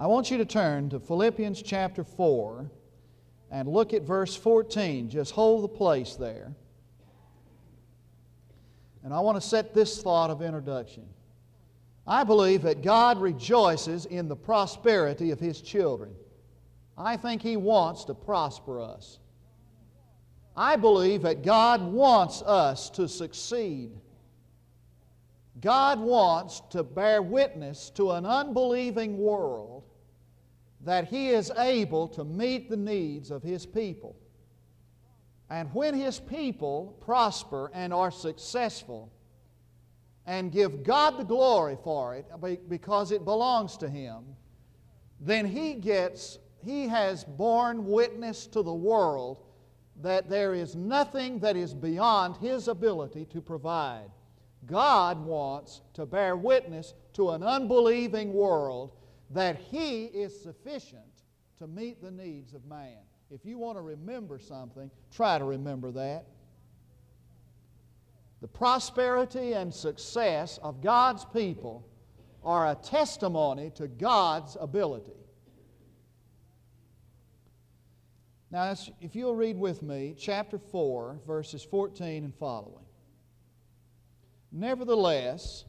I want you to turn to Philippians chapter 4 and look at verse 14. Just hold the place there. And I want to set this thought of introduction. I believe that God rejoices in the prosperity of His children. I think He wants to prosper us. I believe that God wants us to succeed. God wants to bear witness to an unbelieving world that He is able to meet the needs of His people. And when His people prosper and are successful and give God the glory for it because it belongs to Him, then He gets, He has borne witness to the world that there is nothing that is beyond His ability to provide. God wants to bear witness to an unbelieving world that He is sufficient to meet the needs of man. If you want to remember something, try to remember that. The prosperity and success of God's people are a testimony to God's ability. Now, if you'll read with me, chapter 4, verses 14 and following. Nevertheless,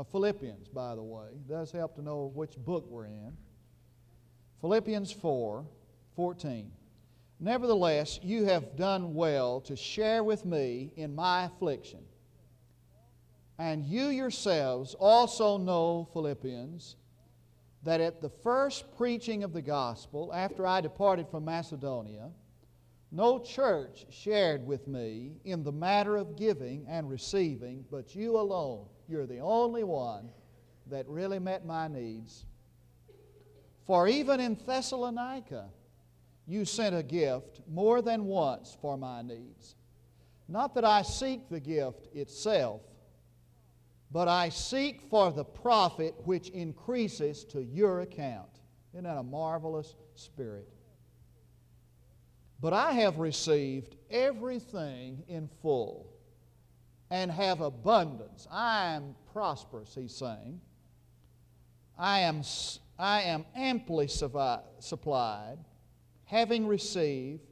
of Philippians, by the way, it does help to know which book we're in. Philippians 4, 14. Nevertheless, you have done well to share with me in my affliction. And you yourselves also know, Philippians, that at the first preaching of the gospel, after I departed from Macedonia, no church shared with me in the matter of giving and receiving, but you alone. You're the only one that really met my needs. For even in Thessalonica, you sent a gift more than once for my needs. Not that I seek the gift itself, but I seek for the profit which increases to your account. Isn't that a marvelous spirit? But I have received everything in full and have abundance. I am prosperous, he's saying. I am, I am amply supplied, having received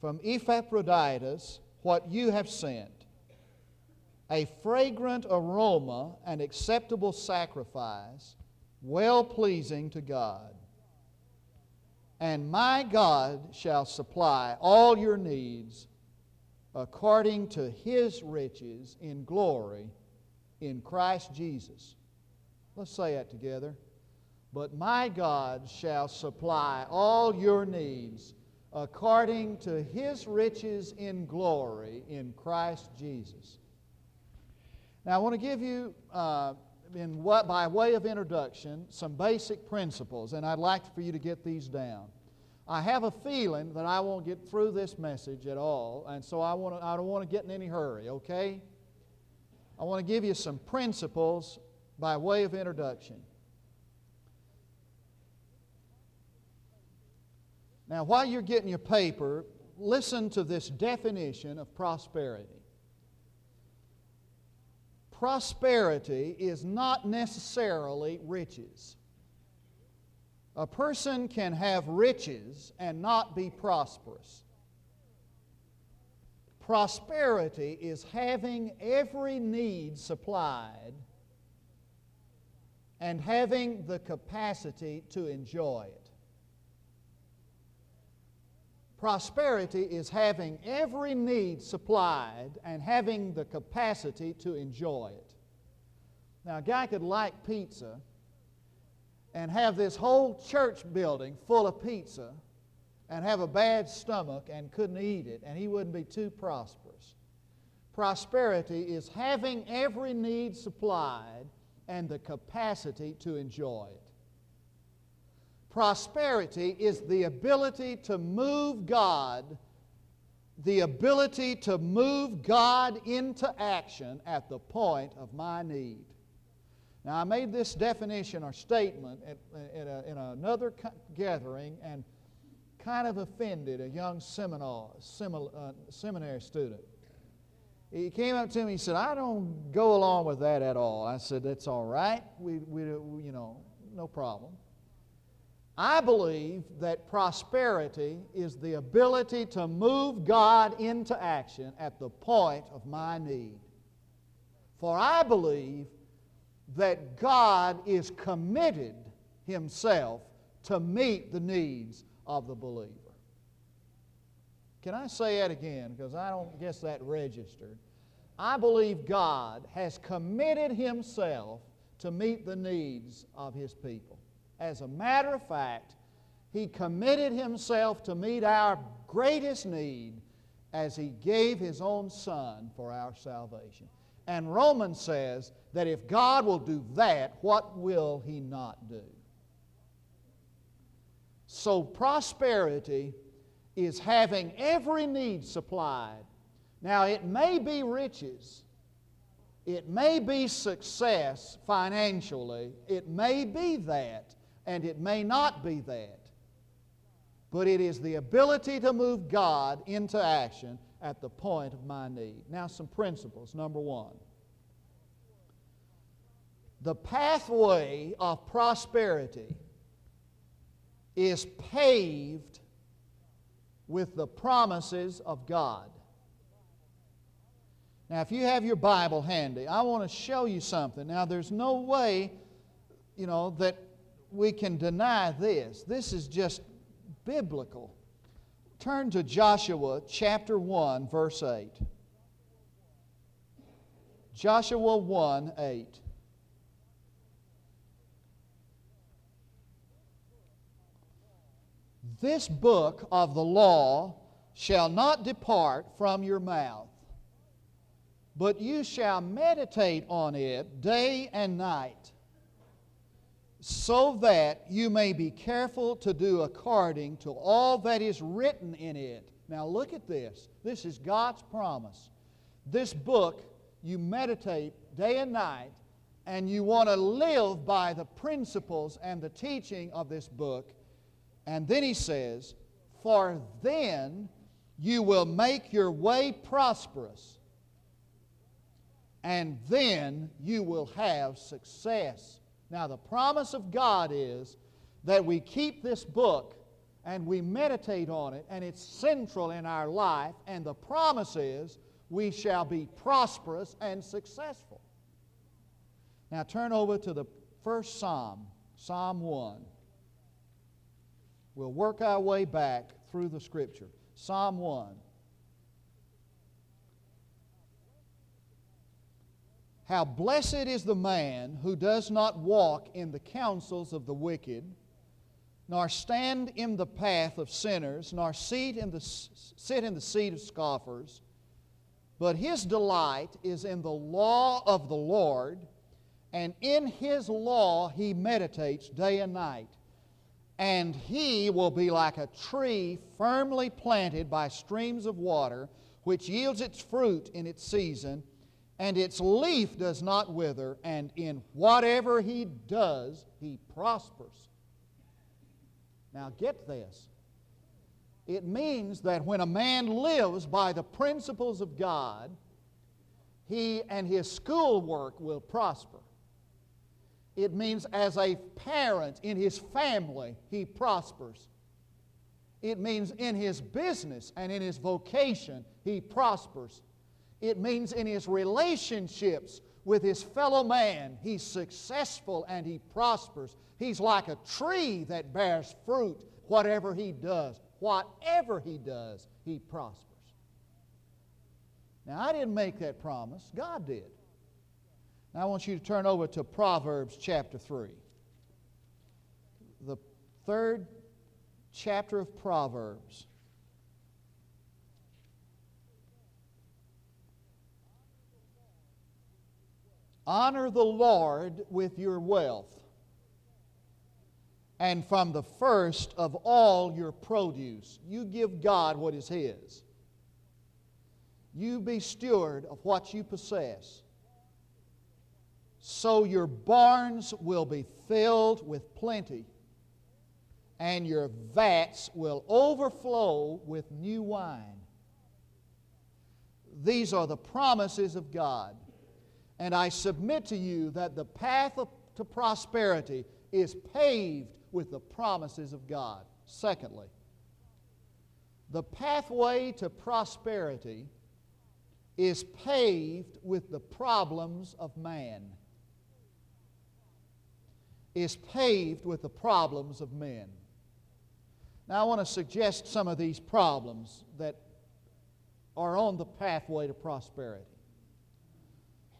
from Epaphroditus what you have sent a fragrant aroma and acceptable sacrifice, well pleasing to God. And my God shall supply all your needs according to his riches in glory in Christ Jesus. Let's say that together. But my God shall supply all your needs according to his riches in glory in Christ Jesus. Now, I want to give you, uh, in what, by way of introduction, some basic principles, and I'd like for you to get these down. I have a feeling that I won't get through this message at all, and so I, want to, I don't want to get in any hurry, okay? I want to give you some principles by way of introduction. Now, while you're getting your paper, listen to this definition of prosperity prosperity is not necessarily riches. A person can have riches and not be prosperous. Prosperity is having every need supplied and having the capacity to enjoy it. Prosperity is having every need supplied and having the capacity to enjoy it. Now, a guy could like pizza and have this whole church building full of pizza and have a bad stomach and couldn't eat it, and he wouldn't be too prosperous. Prosperity is having every need supplied and the capacity to enjoy it. Prosperity is the ability to move God, the ability to move God into action at the point of my need. Now, I made this definition or statement at, at a, in another gathering and kind of offended a young seminar, uh, seminary student. He came up to me and said, I don't go along with that at all. I said, That's all right. We, we, you know, no problem. I believe that prosperity is the ability to move God into action at the point of my need. For I believe that God is committed Himself to meet the needs of the believer. Can I say that again? Because I don't guess that registered. I believe God has committed Himself to meet the needs of His people. As a matter of fact, He committed Himself to meet our greatest need as He gave His own Son for our salvation. And Romans says that if God will do that, what will He not do? So, prosperity is having every need supplied. Now, it may be riches, it may be success financially, it may be that, and it may not be that. But it is the ability to move God into action at the point of my need. Now, some principles. Number one the pathway of prosperity is paved with the promises of God. Now, if you have your Bible handy, I want to show you something. Now, there's no way, you know, that we can deny this. This is just biblical. Turn to Joshua chapter 1, verse 8. Joshua 1 8. This book of the law shall not depart from your mouth, but you shall meditate on it day and night, so that you may be careful to do according to all that is written in it. Now, look at this. This is God's promise. This book, you meditate day and night, and you want to live by the principles and the teaching of this book and then he says, For then you will make your way prosperous, and then you will have success. Now, the promise of God is that we keep this book and we meditate on it, and it's central in our life, and the promise is we shall be prosperous and successful. Now, turn over to the first Psalm, Psalm 1. We'll work our way back through the Scripture. Psalm 1. How blessed is the man who does not walk in the counsels of the wicked, nor stand in the path of sinners, nor in the, sit in the seat of scoffers. But his delight is in the law of the Lord, and in his law he meditates day and night and he will be like a tree firmly planted by streams of water, which yields its fruit in its season, and its leaf does not wither, and in whatever he does, he prospers. Now, get this. It means that when a man lives by the principles of God, he and his schoolwork will prosper. It means as a parent in his family, he prospers. It means in his business and in his vocation, he prospers. It means in his relationships with his fellow man, he's successful and he prospers. He's like a tree that bears fruit, whatever he does. Whatever he does, he prospers. Now, I didn't make that promise, God did. Now I want you to turn over to Proverbs chapter 3. The third chapter of Proverbs. Honor the Lord with your wealth, and from the first of all your produce. You give God what is His. You be steward of what you possess so your barns will be filled with plenty, and your vats will overflow with new wine. These are the promises of God. And I submit to you that the path of, to prosperity is paved with the promises of God. Secondly, the pathway to prosperity is paved with the problems of man. Is paved with the problems of men. Now, I want to suggest some of these problems that are on the pathway to prosperity.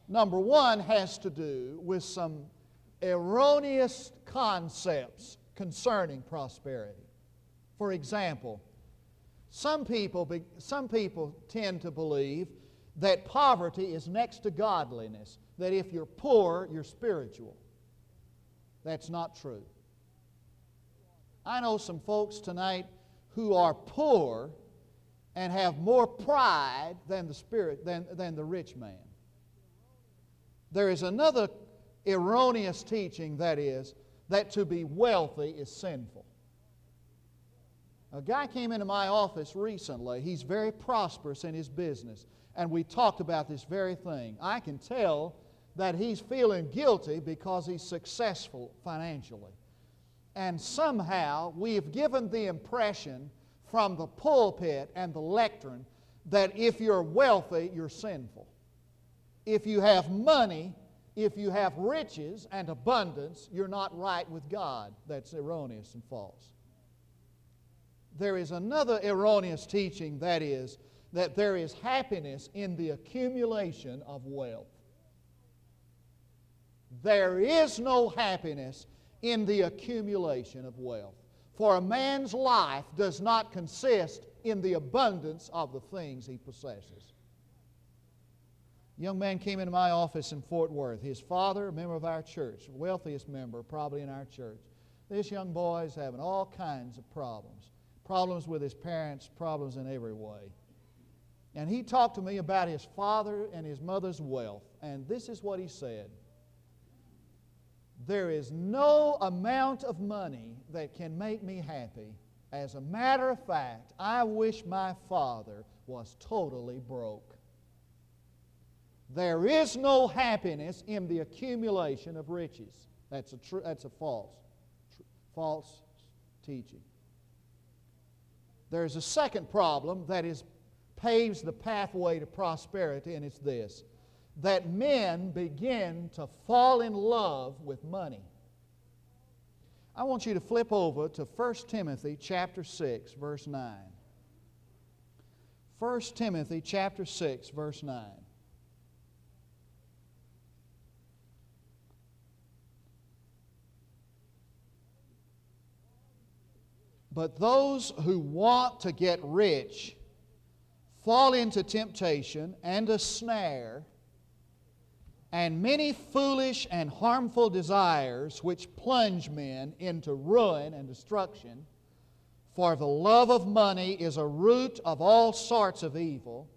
Number one has to do with some erroneous concepts concerning prosperity. For example, some people, some people tend to believe that poverty is next to godliness, that if you're poor, you're spiritual. That's not true. I know some folks tonight who are poor and have more pride than the spirit than, than the rich man. There is another erroneous teaching that is that to be wealthy is sinful. A guy came into my office recently. He's very prosperous in his business, and we talked about this very thing. I can tell that he's feeling guilty because he's successful financially. And somehow we've given the impression from the pulpit and the lectern that if you're wealthy, you're sinful. If you have money, if you have riches and abundance, you're not right with God. That's erroneous and false. There is another erroneous teaching that is that there is happiness in the accumulation of wealth. There is no happiness in the accumulation of wealth. For a man's life does not consist in the abundance of the things he possesses. A young man came into my office in Fort Worth. His father, a member of our church, wealthiest member probably in our church. This young boy is having all kinds of problems problems with his parents, problems in every way. And he talked to me about his father and his mother's wealth. And this is what he said There is no amount of money that can make me happy. As a matter of fact, I wish my father was totally broke. There is no happiness in the accumulation of riches. That's a, tr- that's a false, tr- false teaching. There's a second problem that is paves the pathway to prosperity, and it's this that men begin to fall in love with money. I want you to flip over to 1 Timothy chapter 6 verse 9. 1 Timothy chapter 6 verse 9. But those who want to get rich fall into temptation and a snare and many foolish and harmful desires which plunge men into ruin and destruction. For the love of money is a root of all sorts of evil,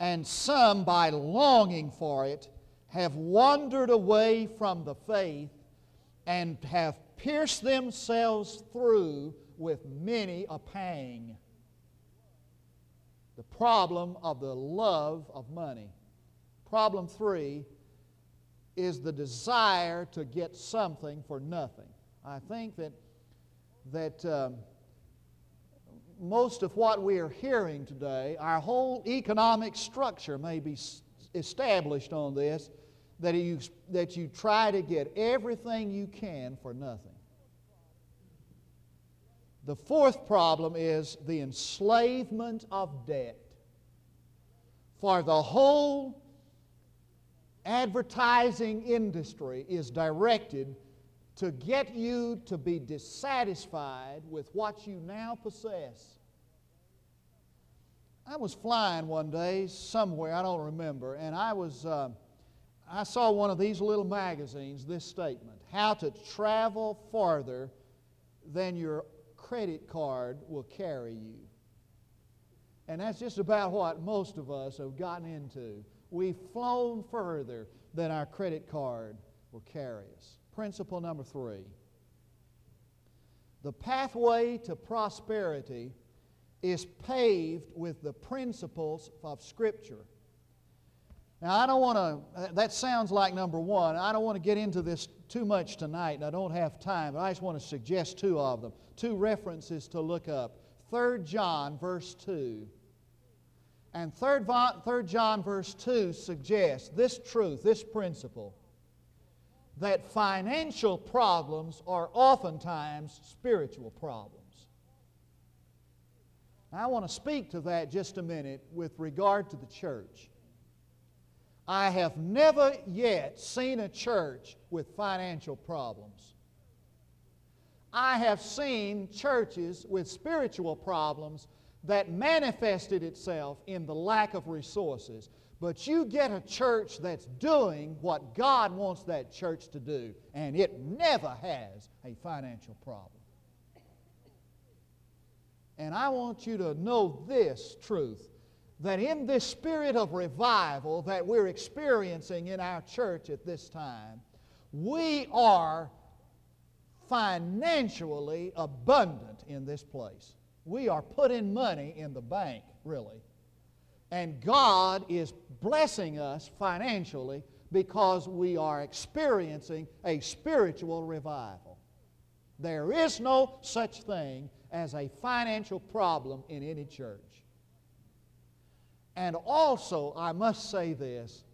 and some, by longing for it, have wandered away from the faith and have pierced themselves through with many a pang. The problem of the love of money. Problem three is the desire to get something for nothing. I think that, that um, most of what we are hearing today, our whole economic structure may be established on this that you, that you try to get everything you can for nothing. The fourth problem is the enslavement of debt. For the whole advertising industry is directed to get you to be dissatisfied with what you now possess. I was flying one day somewhere, I don't remember, and I was. Uh, I saw one of these little magazines, this statement How to Travel Farther Than Your credit card will carry you. And that's just about what most of us have gotten into. We've flown further than our credit card will carry us. Principle number three the pathway to prosperity is paved with the principles of Scripture. Now, I don't want to, that sounds like number one. I don't want to get into this too much tonight, and I don't have time, but I just want to suggest two of them. Two references to look up. 3 John, verse 2. And 3 John, verse 2 suggests this truth, this principle, that financial problems are oftentimes spiritual problems. I want to speak to that just a minute with regard to the church. I have never yet seen a church with financial problems. I have seen churches with spiritual problems that manifested itself in the lack of resources. But you get a church that's doing what God wants that church to do, and it never has a financial problem. And I want you to know this truth that in this spirit of revival that we're experiencing in our church at this time, we are financially abundant in this place. We are putting money in the bank, really. And God is blessing us financially because we are experiencing a spiritual revival. There is no such thing as a financial problem in any church. And also, I must say this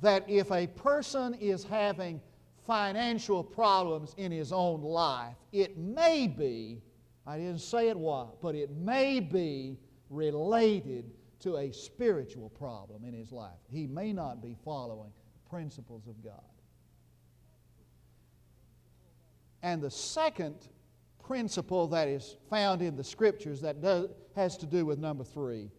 that if a person is having financial problems in his own life, it may be, I didn't say it was, but it may be related to a spiritual problem in his life. He may not be following the principles of God. And the second principle that is found in the scriptures that does, has to do with number three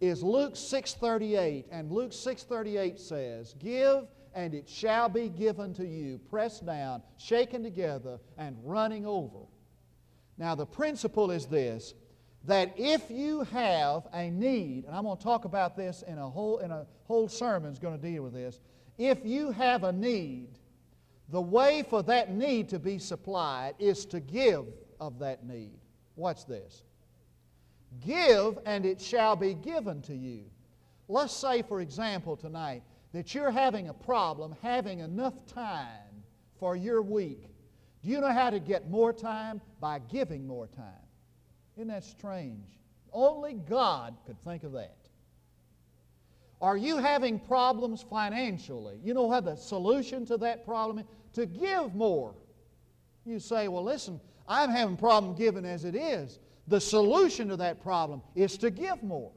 is Luke 6:38 and Luke 6:38 says, "Give and it shall be given to you, pressed down, shaken together and running over." Now the principle is this that if you have a need, and I'm going to talk about this in a whole in a whole sermon is going to deal with this. If you have a need, the way for that need to be supplied is to give of that need. Watch this. Give, and it shall be given to you. Let's say, for example, tonight that you're having a problem having enough time for your week. Do you know how to get more time? By giving more time. Isn't that strange? Only God could think of that. Are you having problems financially? You know what the solution to that problem is? to give more. You say, well, listen, I'm having problem giving as it is. The solution to that problem is to give more.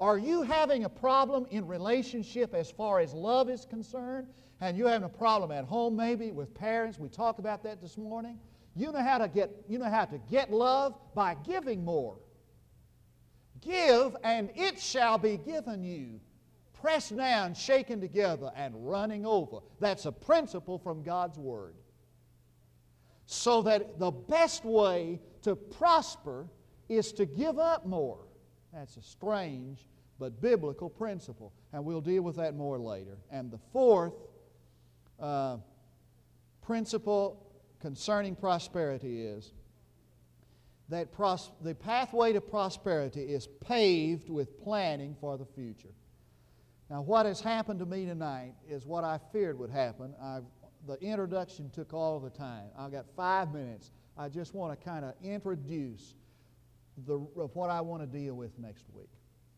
Are you having a problem in relationship as far as love is concerned? And you're having a problem at home maybe with parents? We talked about that this morning. You know how to get, you know how to get love by giving more. Give, and it shall be given you pressed down, shaken together, and running over. That's a principle from God's Word. So that the best way to prosper is to give up more. That's a strange but biblical principle. And we'll deal with that more later. And the fourth uh, principle concerning prosperity is that pros- the pathway to prosperity is paved with planning for the future. Now, what has happened to me tonight is what I feared would happen. I've, the introduction took all the time. I've got five minutes. I just want to kind of introduce the, what I want to deal with next week.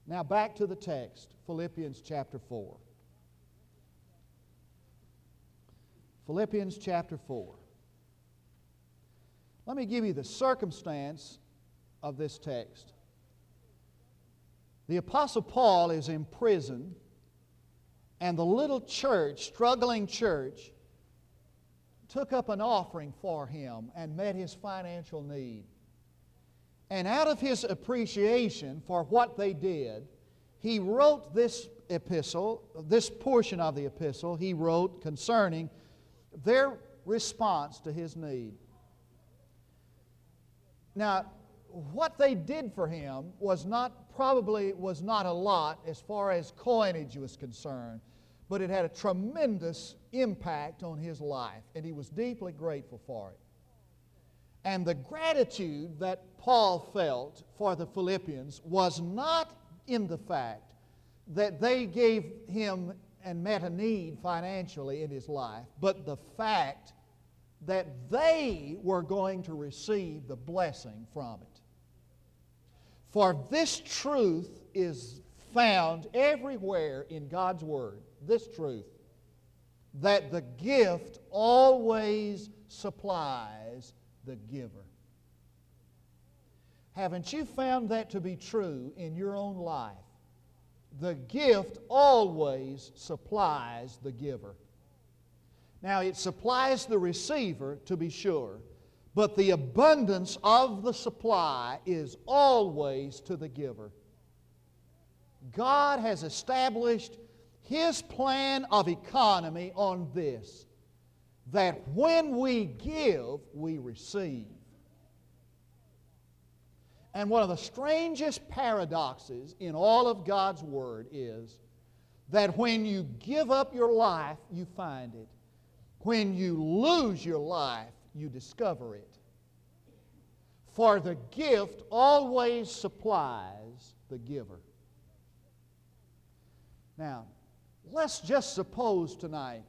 Now, back to the text Philippians chapter 4. Philippians chapter 4. Let me give you the circumstance of this text. The Apostle Paul is in prison and the little church, struggling church, took up an offering for him and met his financial need. And out of his appreciation for what they did, he wrote this epistle, this portion of the epistle, he wrote concerning their response to his need. Now, what they did for him was not probably was not a lot as far as coinage was concerned, but it had a tremendous impact on his life, and he was deeply grateful for it. And the gratitude that Paul felt for the Philippians was not in the fact that they gave him and met a need financially in his life, but the fact that they were going to receive the blessing from it. For this truth is found everywhere in God's Word, this truth, that the gift always supplies the giver. Haven't you found that to be true in your own life? The gift always supplies the giver. Now, it supplies the receiver, to be sure, but the abundance of the supply is always to the giver. God has established His plan of economy on this that when we give, we receive. And one of the strangest paradoxes in all of God's Word is that when you give up your life, you find it. When you lose your life, you discover it. For the gift always supplies the giver. Now, let's just suppose tonight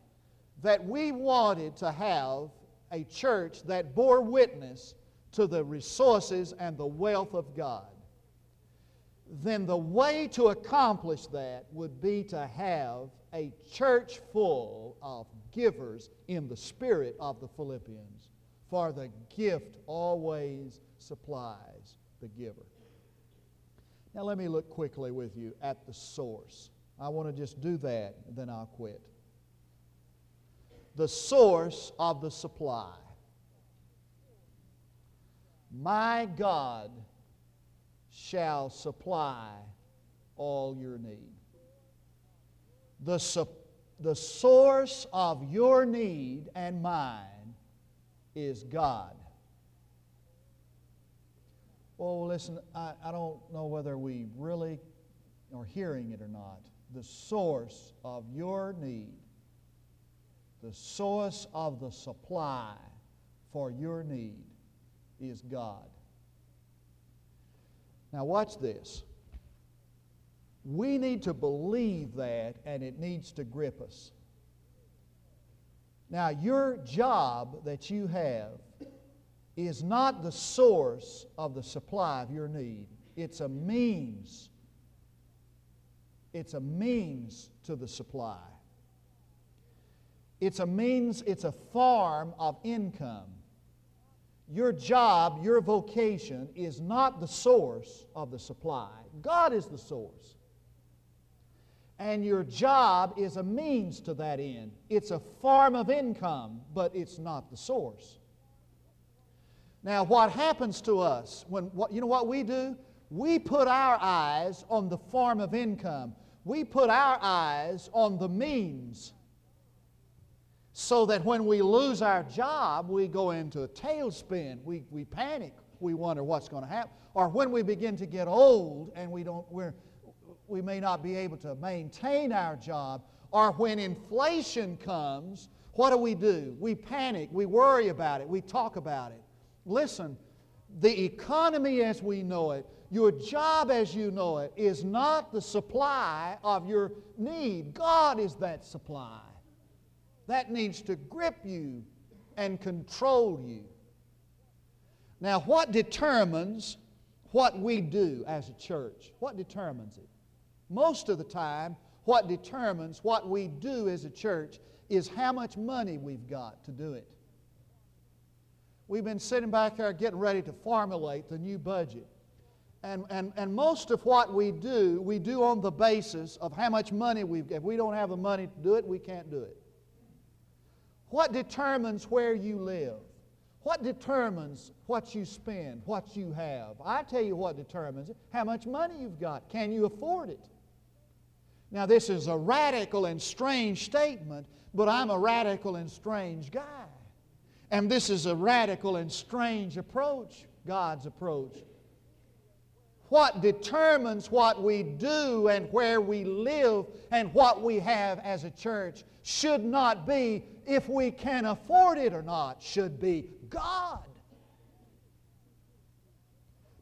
that we wanted to have a church that bore witness to the resources and the wealth of God, then the way to accomplish that would be to have a church full of givers in the spirit of the Philippians. For the gift always supplies the giver. Now, let me look quickly with you at the source. I want to just do that, then I'll quit. The source of the supply. My God shall supply all your need. The, su- the source of your need and mine is God. Well, listen, I, I don't know whether we really are hearing it or not. The source of your need, the source of the supply for your need is God. Now, watch this. We need to believe that, and it needs to grip us. Now, your job that you have is not the source of the supply of your need, it's a means. It's a means to the supply. It's a means, it's a form of income your job, your vocation is not the source of the supply. God is the source. And your job is a means to that end. It's a form of income, but it's not the source. Now, what happens to us when what, you know what we do? We put our eyes on the form of income. We put our eyes on the means so that when we lose our job, we go into a tailspin. We, we panic. We wonder what's going to happen. Or when we begin to get old and we, don't, we're, we may not be able to maintain our job. Or when inflation comes, what do we do? We panic. We worry about it. We talk about it. Listen, the economy as we know it, your job as you know it, is not the supply of your need. God is that supply. That needs to grip you and control you. Now, what determines what we do as a church? What determines it? Most of the time, what determines what we do as a church is how much money we've got to do it. We've been sitting back there getting ready to formulate the new budget. And, and, and most of what we do, we do on the basis of how much money we've got. If we don't have the money to do it, we can't do it. What determines where you live? What determines what you spend, what you have? I tell you what determines it how much money you've got. Can you afford it? Now, this is a radical and strange statement, but I'm a radical and strange guy. And this is a radical and strange approach, God's approach. What determines what we do and where we live and what we have as a church should not be if we can afford it or not, should be God.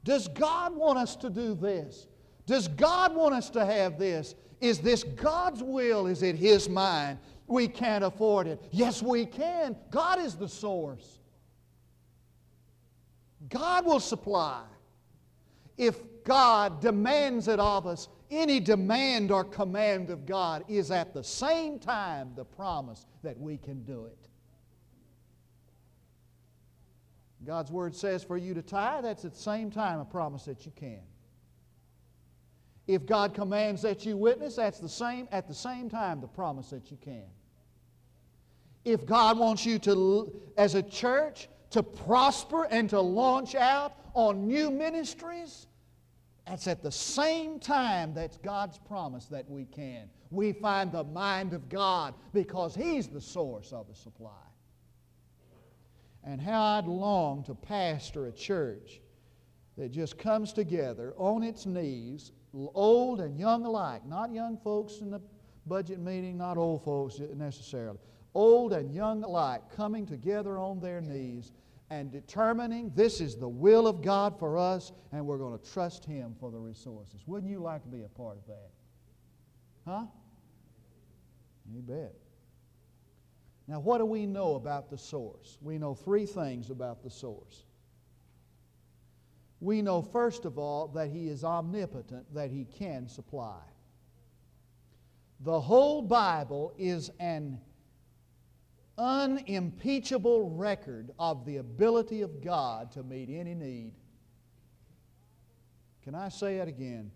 Does God want us to do this? Does God want us to have this? Is this God's will? Is it His mind? We can't afford it. Yes, we can. God is the source. God will supply. If God demands it of us, any demand or command of God is at the same time the promise that we can do it. God's Word says for you to tithe, that's at the same time a promise that you can. If God commands that you witness, that's the same, at the same time the promise that you can. If God wants you to, as a church, to prosper and to launch out on new ministries, that's at the same time that's God's promise that we can. We find the mind of God because He's the source of the supply. And how I'd long to pastor a church that just comes together on its knees, old and young alike, not young folks in the budget meeting, not old folks necessarily, old and young alike, coming together on their knees and determining this is the will of God for us, and we're going to trust Him for the resources. Wouldn't you like to be a part of that? Huh? You bet. Now, what do we know about the source? We know three things about the source. We know, first of all, that He is omnipotent, that He can supply. The whole Bible is an unimpeachable record of the ability of God to meet any need. Can I say it again?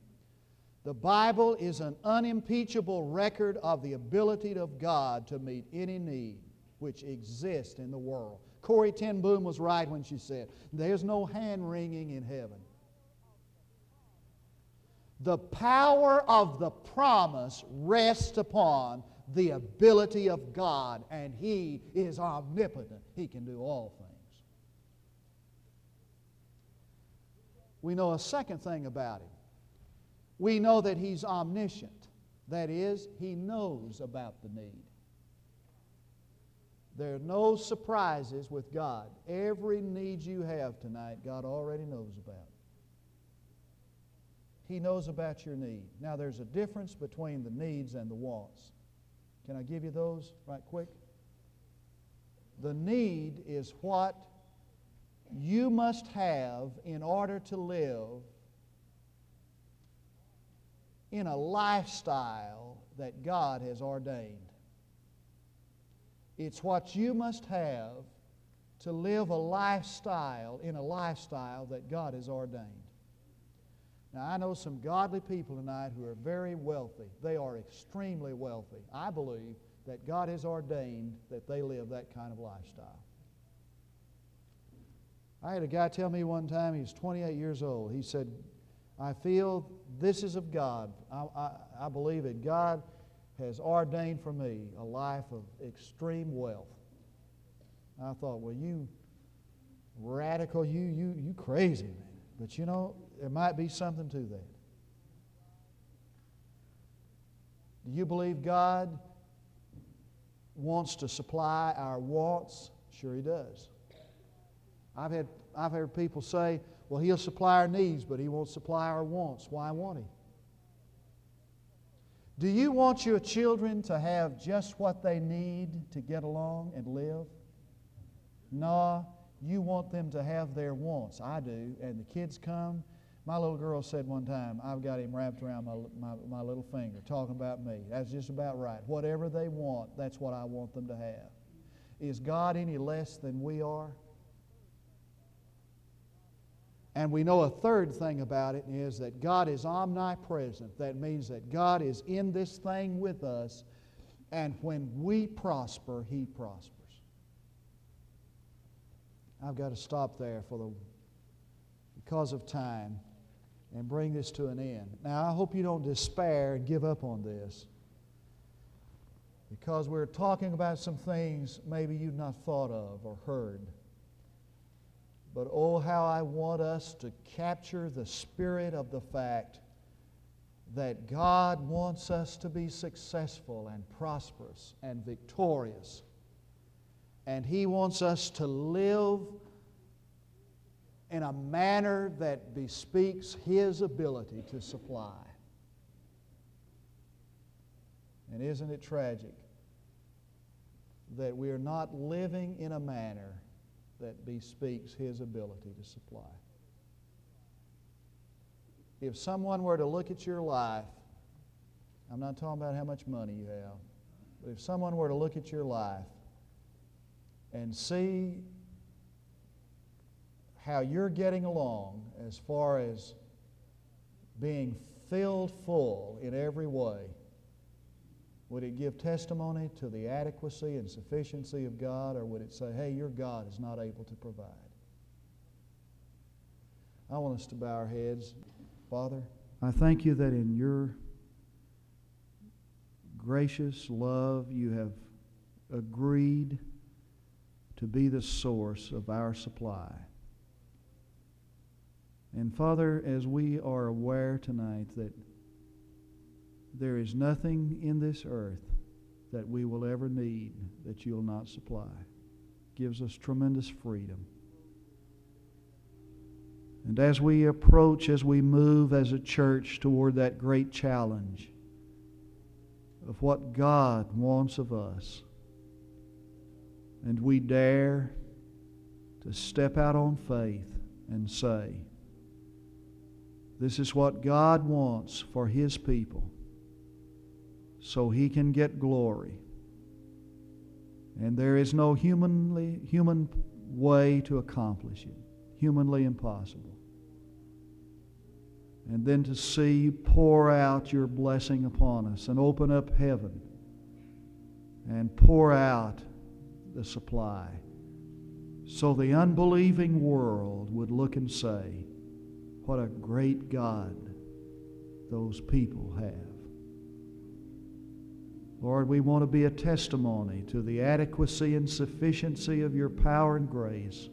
The Bible is an unimpeachable record of the ability of God to meet any need which exists in the world. Corrie ten Boom was right when she said, There's no hand wringing in heaven. The power of the promise rests upon the ability of God, and He is omnipotent. He can do all things. We know a second thing about Him. We know that He's omniscient. That is, He knows about the need. There are no surprises with God. Every need you have tonight, God already knows about. He knows about your need. Now, there's a difference between the needs and the wants. Can I give you those right quick? The need is what you must have in order to live in a lifestyle that God has ordained. It's what you must have to live a lifestyle in a lifestyle that God has ordained. Now, I know some godly people tonight who are very wealthy. They are extremely wealthy. I believe that God has ordained that they live that kind of lifestyle. I had a guy tell me one time, he was 28 years old. He said, I feel this is of God. I, I, I believe that God has ordained for me a life of extreme wealth. I thought, well, you radical, you, you, you crazy, man. But you know, there might be something to that. Do you believe God wants to supply our wants? Sure, He does. I've, had, I've heard people say, well, He'll supply our needs, but He won't supply our wants. Why won't He? Do you want your children to have just what they need to get along and live? No, you want them to have their wants. I do. And the kids come. My little girl said one time, I've got him wrapped around my, my, my little finger, talking about me. That's just about right. Whatever they want, that's what I want them to have. Is God any less than we are? And we know a third thing about it is that God is omnipresent. That means that God is in this thing with us, and when we prosper, He prospers. I've got to stop there for the because of time and bring this to an end. Now, I hope you don't despair and give up on this because we're talking about some things maybe you've not thought of or heard. But oh, how I want us to capture the spirit of the fact that God wants us to be successful and prosperous and victorious. And He wants us to live in a manner that bespeaks His ability to supply. And isn't it tragic that we are not living in a manner that bespeaks His ability to supply? If someone were to look at your life, I'm not talking about how much money you have, but if someone were to look at your life and see how you're getting along as far as being filled full in every way, would it give testimony to the adequacy and sufficiency of God, or would it say, hey, your God is not able to provide? I want us to bow our heads. Father, I thank you that in your gracious love you have agreed to be the source of our supply. And Father, as we are aware tonight that there is nothing in this earth that we will ever need that you'll not supply. Gives us tremendous freedom. And as we approach, as we move as a church toward that great challenge of what God wants of us, and we dare to step out on faith and say, This is what God wants for His people so he can get glory. And there is no humanly, human way to accomplish it, humanly impossible. And then to see you pour out your blessing upon us and open up heaven and pour out the supply so the unbelieving world would look and say, What a great God those people have. Lord, we want to be a testimony to the adequacy and sufficiency of your power and grace.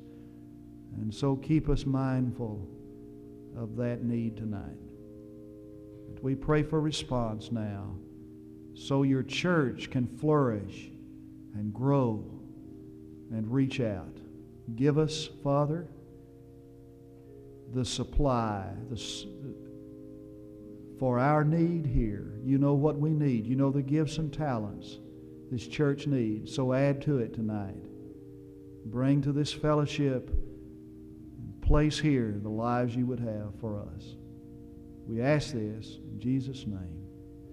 And so keep us mindful of that need tonight. And we pray for response now so your church can flourish and grow and reach out. Give us, Father, the supply, the, for our need here. You know what we need. You know the gifts and talents this church needs. So add to it tonight. Bring to this fellowship, place here the lives you would have for us. We ask this in Jesus' name.